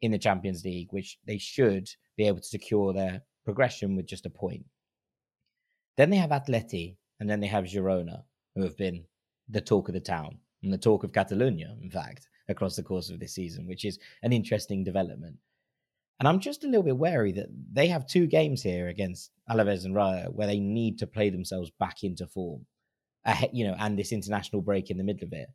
in the Champions League, which they should be able to secure their progression with just a point. Then they have Atleti, and then they have Girona, who have been the talk of the town and the talk of Catalonia, in fact, across the course of this season, which is an interesting development. And I'm just a little bit wary that they have two games here against Alaves and Rayo where they need to play themselves back into form, you know, and this international break in the middle of it,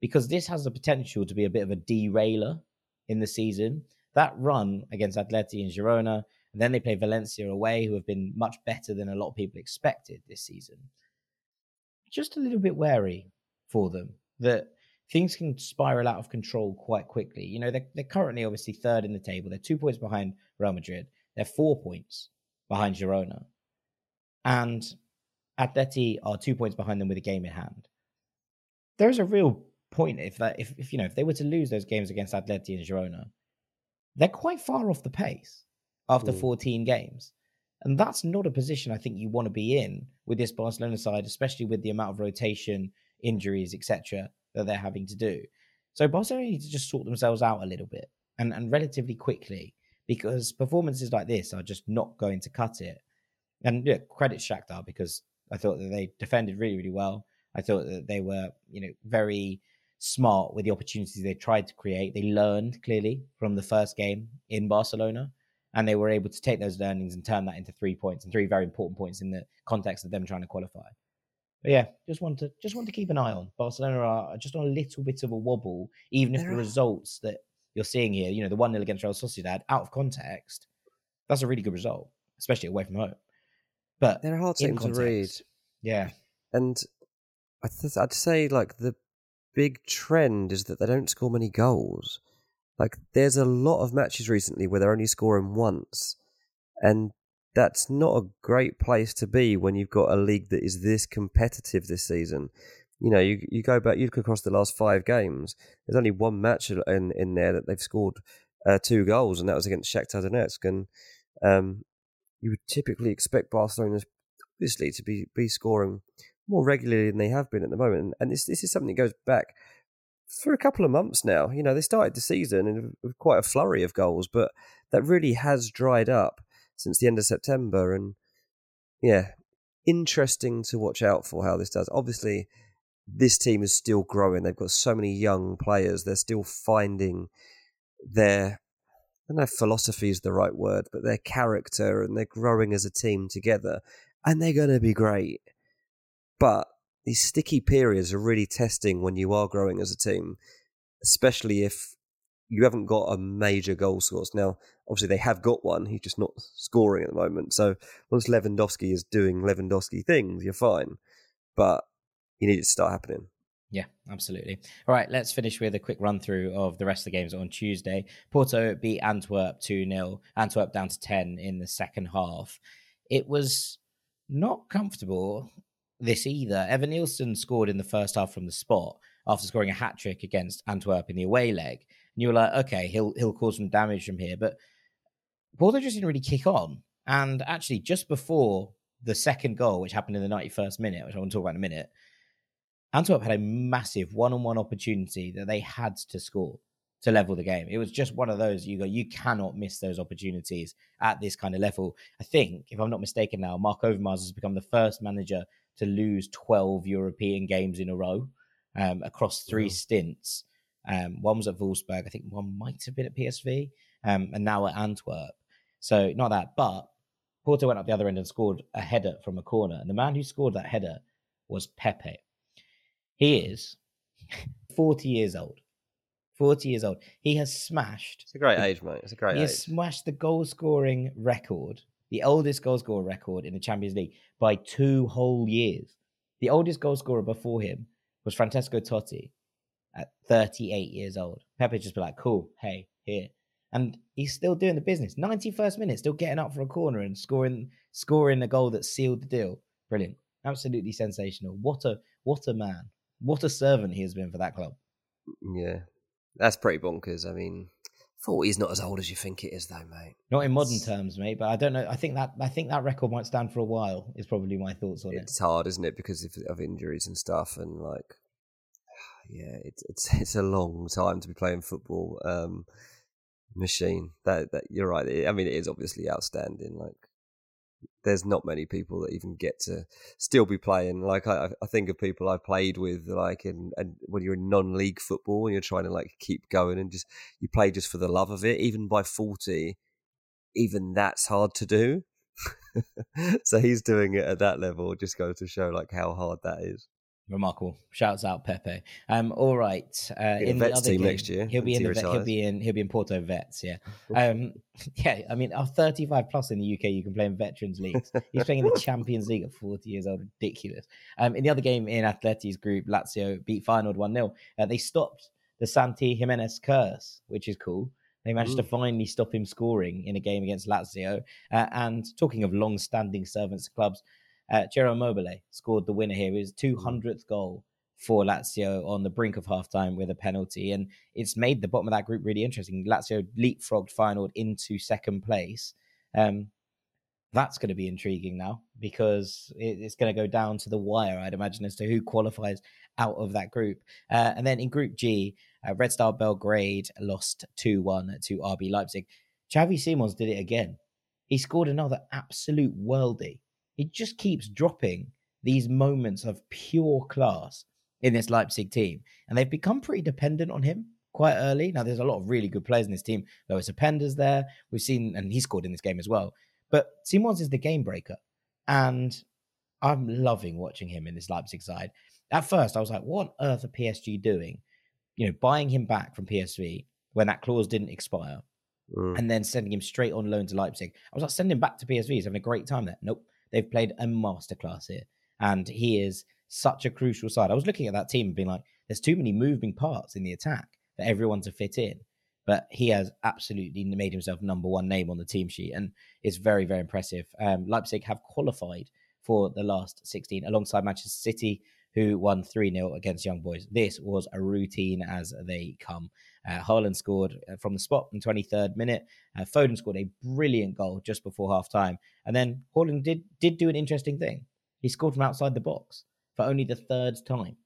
because this has the potential to be a bit of a derailer in the season. That run against Atleti and Girona, and then they play Valencia away, who have been much better than a lot of people expected this season. Just a little bit wary for them that things can spiral out of control quite quickly. You know, they're, they're currently obviously third in the table. They're two points behind Real Madrid. They're four points behind Girona. And Atleti are two points behind them with a game in hand. There's a real point if that if, if you know if they were to lose those games against Atleti and Girona, they're quite far off the pace after mm. 14 games. And that's not a position I think you want to be in with this Barcelona side, especially with the amount of rotation, injuries, etc that they're having to do. So Barcelona need to just sort themselves out a little bit and, and relatively quickly because performances like this are just not going to cut it. And yeah, credit Shakhtar because I thought that they defended really, really well. I thought that they were, you know, very smart with the opportunities they tried to create. They learned clearly from the first game in Barcelona, and they were able to take those learnings and turn that into three points and three very important points in the context of them trying to qualify. But yeah, just want to just want to keep an eye on Barcelona are just on a little bit of a wobble, even if the results that you're seeing here, you know, the one 0 against Real Sociedad, out of context, that's a really good result, especially away from home. But they're a hard team to read. Yeah, and I'd say like the big trend is that they don't score many goals. Like there's a lot of matches recently where they're only scoring once, and that's not a great place to be when you've got a league that is this competitive this season. You know, you you go back, you look across the last five games. There's only one match in in there that they've scored uh, two goals, and that was against Shakhtar Donetsk. And um, you would typically expect Barcelona, obviously, to be be scoring more regularly than they have been at the moment. And this this is something that goes back for a couple of months now. You know, they started the season with quite a flurry of goals, but that really has dried up since the end of September. And yeah, interesting to watch out for how this does. Obviously, this team is still growing. They've got so many young players. They're still finding their, I don't know philosophy is the right word, but their character and they're growing as a team together. And they're going to be great. But these sticky periods are really testing when you are growing as a team, especially if you haven't got a major goal source. Now, obviously, they have got one. He's just not scoring at the moment. So once Lewandowski is doing Lewandowski things, you're fine. But you need it to start happening. Yeah, absolutely. All right, let's finish with a quick run through of the rest of the games on Tuesday. Porto beat Antwerp 2 0, Antwerp down to 10 in the second half. It was not comfortable this either. Evanilson scored in the first half from the spot after scoring a hat trick against Antwerp in the away leg and you were like, okay, he'll he'll cause some damage from here. But Porto just didn't really kick on. And actually, just before the second goal, which happened in the 91st minute, which I want to talk about in a minute, Antwerp had a massive one-on-one opportunity that they had to score to level the game. It was just one of those you go, you cannot miss those opportunities at this kind of level. I think, if I'm not mistaken now, Mark Overmars has become the first manager to lose 12 European games in a row um, across three stints. Um, one was at Wolfsburg. I think one might have been at PSV, um, and now at Antwerp. So not that, but Porto went up the other end and scored a header from a corner. And the man who scored that header was Pepe. He is 40 years old. 40 years old. He has smashed. It's a great age, mate. It's a great he age. has smashed the goal scoring record, the oldest goal scorer record in the Champions League by two whole years. The oldest goal scorer before him was Francesco Totti, at 38 years old. Pepe just be like, cool, hey, here. And he's still doing the business. 91st minute, still getting up for a corner and scoring scoring a goal that sealed the deal. Brilliant. Absolutely sensational. What a what a man. What a servant he has been for that club. Mm, yeah. That's pretty bonkers. I mean, Forty's not as old as you think it is, though, mate. Not in modern terms, mate. But I don't know. I think that I think that record might stand for a while. Is probably my thoughts on it's it. It's hard, isn't it, because of, of injuries and stuff, and like, yeah, it's it's it's a long time to be playing football. Um, machine. That that you're right. I mean, it is obviously outstanding. Like, there's not many people that even get to still be playing. Like I, I think of people I've played with, like in and when you're in non-league football and you're trying to like keep going and just you play just for the love of it. Even by forty, even that's hard to do. so he's doing it at that level. Just goes to show like how hard that is. Remarkable. Shouts out Pepe. Um, all right. Uh, in the the other team game, next year. he'll be in he the vet, he'll be in he'll be in Porto Vets. Yeah. Um, yeah. I mean, our 35 plus in the UK, you can play in veterans leagues. He's playing in the Champions League at 40 years old. Ridiculous. Um, in the other game in Atleti's group, Lazio beat Feyenoord 1 0. Uh, they stopped the Santi Gimenez curse, which is cool. They managed to finally stop him scoring in a game against Lazio. Uh, and talking of long-standing servants to clubs, uh, Ciro Immobile scored the winner here. His 200th goal for Lazio on the brink of halftime with a penalty. And it's made the bottom of that group really interesting. Lazio leapfrogged Feyenoord into second place. Um, that's going to be intriguing now because it's going to go down to the wire, I'd imagine, as to who qualifies out of that group. Uh, and then in Group G, uh, Red Star Belgrade lost 2 1 to RB Leipzig. Xavi Simons did it again. He scored another absolute worldie. He just keeps dropping these moments of pure class in this Leipzig team. And they've become pretty dependent on him quite early. Now, there's a lot of really good players in this team. Lois Openda's there. We've seen, and he scored in this game as well. But Simons is the game breaker. And I'm loving watching him in this Leipzig side. At first, I was like, what on earth are PSG doing? You know, buying him back from PSV when that clause didn't expire Mm. and then sending him straight on loan to Leipzig. I was like, send him back to PSV. He's having a great time there. Nope. They've played a masterclass here. And he is such a crucial side. I was looking at that team and being like, there's too many moving parts in the attack for everyone to fit in. But he has absolutely made himself number one name on the team sheet and is very, very impressive. Um, Leipzig have qualified for the last 16 alongside Manchester City, who won 3 0 against Young Boys. This was a routine as they come. Uh, Haaland scored uh, from the spot in 23rd minute. Uh, Foden scored a brilliant goal just before half time. And then Haaland did, did do an interesting thing. He scored from outside the box for only the third time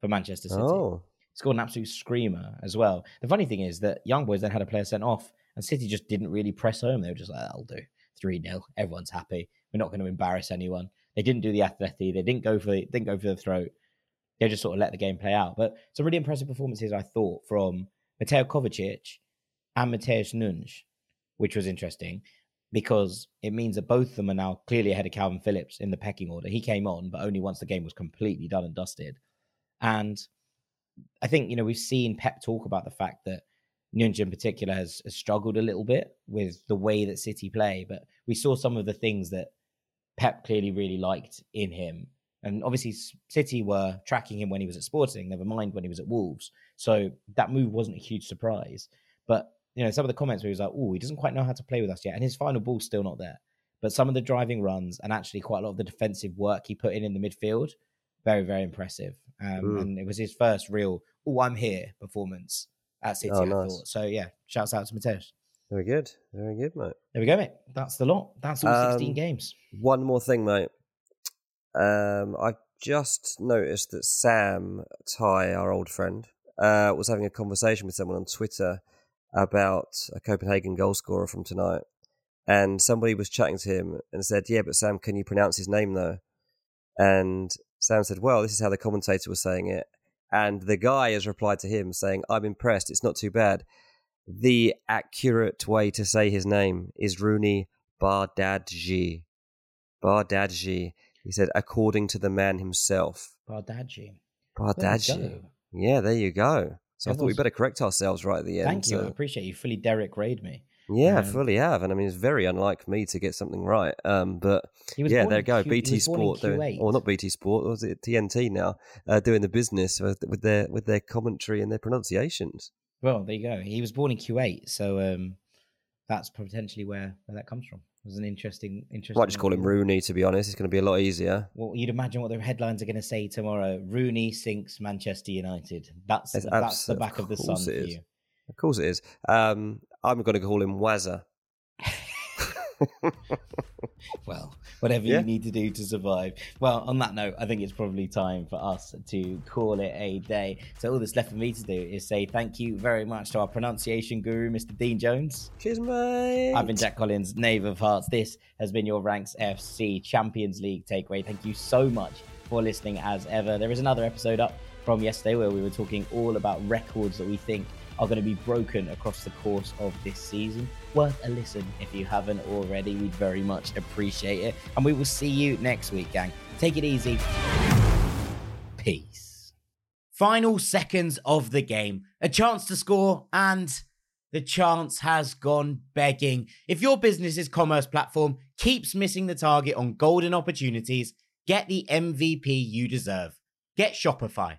for Manchester City. Oh, Scored an absolute screamer as well. The funny thing is that Young Boys then had a player sent off, and City just didn't really press home. They were just like, that'll do. 3 0. Everyone's happy. We're not going to embarrass anyone. They didn't do the athletic. They didn't go for the, didn't go for the throat. They just sort of let the game play out. But some really impressive performances, I thought, from Mateo Kovacic and Matheus Nunes, which was interesting because it means that both of them are now clearly ahead of Kalvin Phillips in the pecking order. He came on, but only once the game was completely done and dusted. And I think, you know, we've seen Pep talk about the fact that Nunes in particular has, has struggled a little bit with the way that City play, but we saw some of the things that Pep clearly really liked in him. And obviously, City were tracking him when he was at Sporting, never mind when he was at Wolves. So that move wasn't a huge surprise. But, you know, some of the comments where he was like, oh, he doesn't quite know how to play with us yet. And his final ball's still not there. But some of the driving runs and actually quite a lot of the defensive work he put in in the midfield, very, very impressive. Um, Mm. And it was his first real, oh, I'm here performance at City, Oh, I nice. thought. So, yeah, shouts out to Matheus. very good. Very good, mate. There we go, mate. That's the lot. That's all 16 Um, games. One more thing, mate. Um, I just noticed that Sam Ty, our old friend, uh, was having a conversation with someone on Twitter about a Copenhagen goal scorer from tonight. And somebody was chatting to him and said, Yeah, but Sam, can you pronounce his name though? And Sam said, Well, this is how the commentator was saying it. And the guy has replied to him saying, I'm impressed. It's not too bad. The accurate way to say his name is Roony Bardghji. Bardadji. He said, according to the man himself. Bardaggi. Bardadji. Yeah, there you go. So I thought we better correct ourselves right at the end. Thank you. I appreciate you fully Derek Rayed me. yeah, I Um, fully have. And I mean, it's very unlike me to get something right. Um, but He was yeah, there you go. Q- BT was born in Sport, doing, Kuwait. or not BT Sport, was it TNT now? Uh, doing the business with, with their with their commentary and their pronunciations. Well, there you go. He was born in Kuwait, so um, that's potentially where, where that comes from. It was an interesting, interesting. Might just call him Rooney. To be honest, it's going to be a lot easier. Well, you'd imagine what the headlines are going to say tomorrow. Rooney sinks Manchester United. That's It's that's abs- the back of the sun for you. Of course it is. Um, I'm going to call him Wazza. well, whatever Yeah. you need to do to survive. Well, on that note, I think it's probably time for us to call it a day. So all that's left for me to do is say thank you very much to our pronunciation guru, Mr. Dean Jones. Cheers, mate. I've been Jack Collins, Knave of Hearts. This has been your Ranks FC Champions League takeaway. Thank you so much for listening as ever. There is another episode up from yesterday where we were talking all about records that we think are going to be broken across the course of this season. Worth a listen if you haven't already. We'd very much appreciate it. And we will see you next week, gang. Take it easy. Peace. Final seconds of the game. A chance to score and the chance has gone begging. If your business's commerce platform keeps missing the target on golden opportunities, get the MVP you deserve. Get Shopify.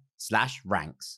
slash ranks.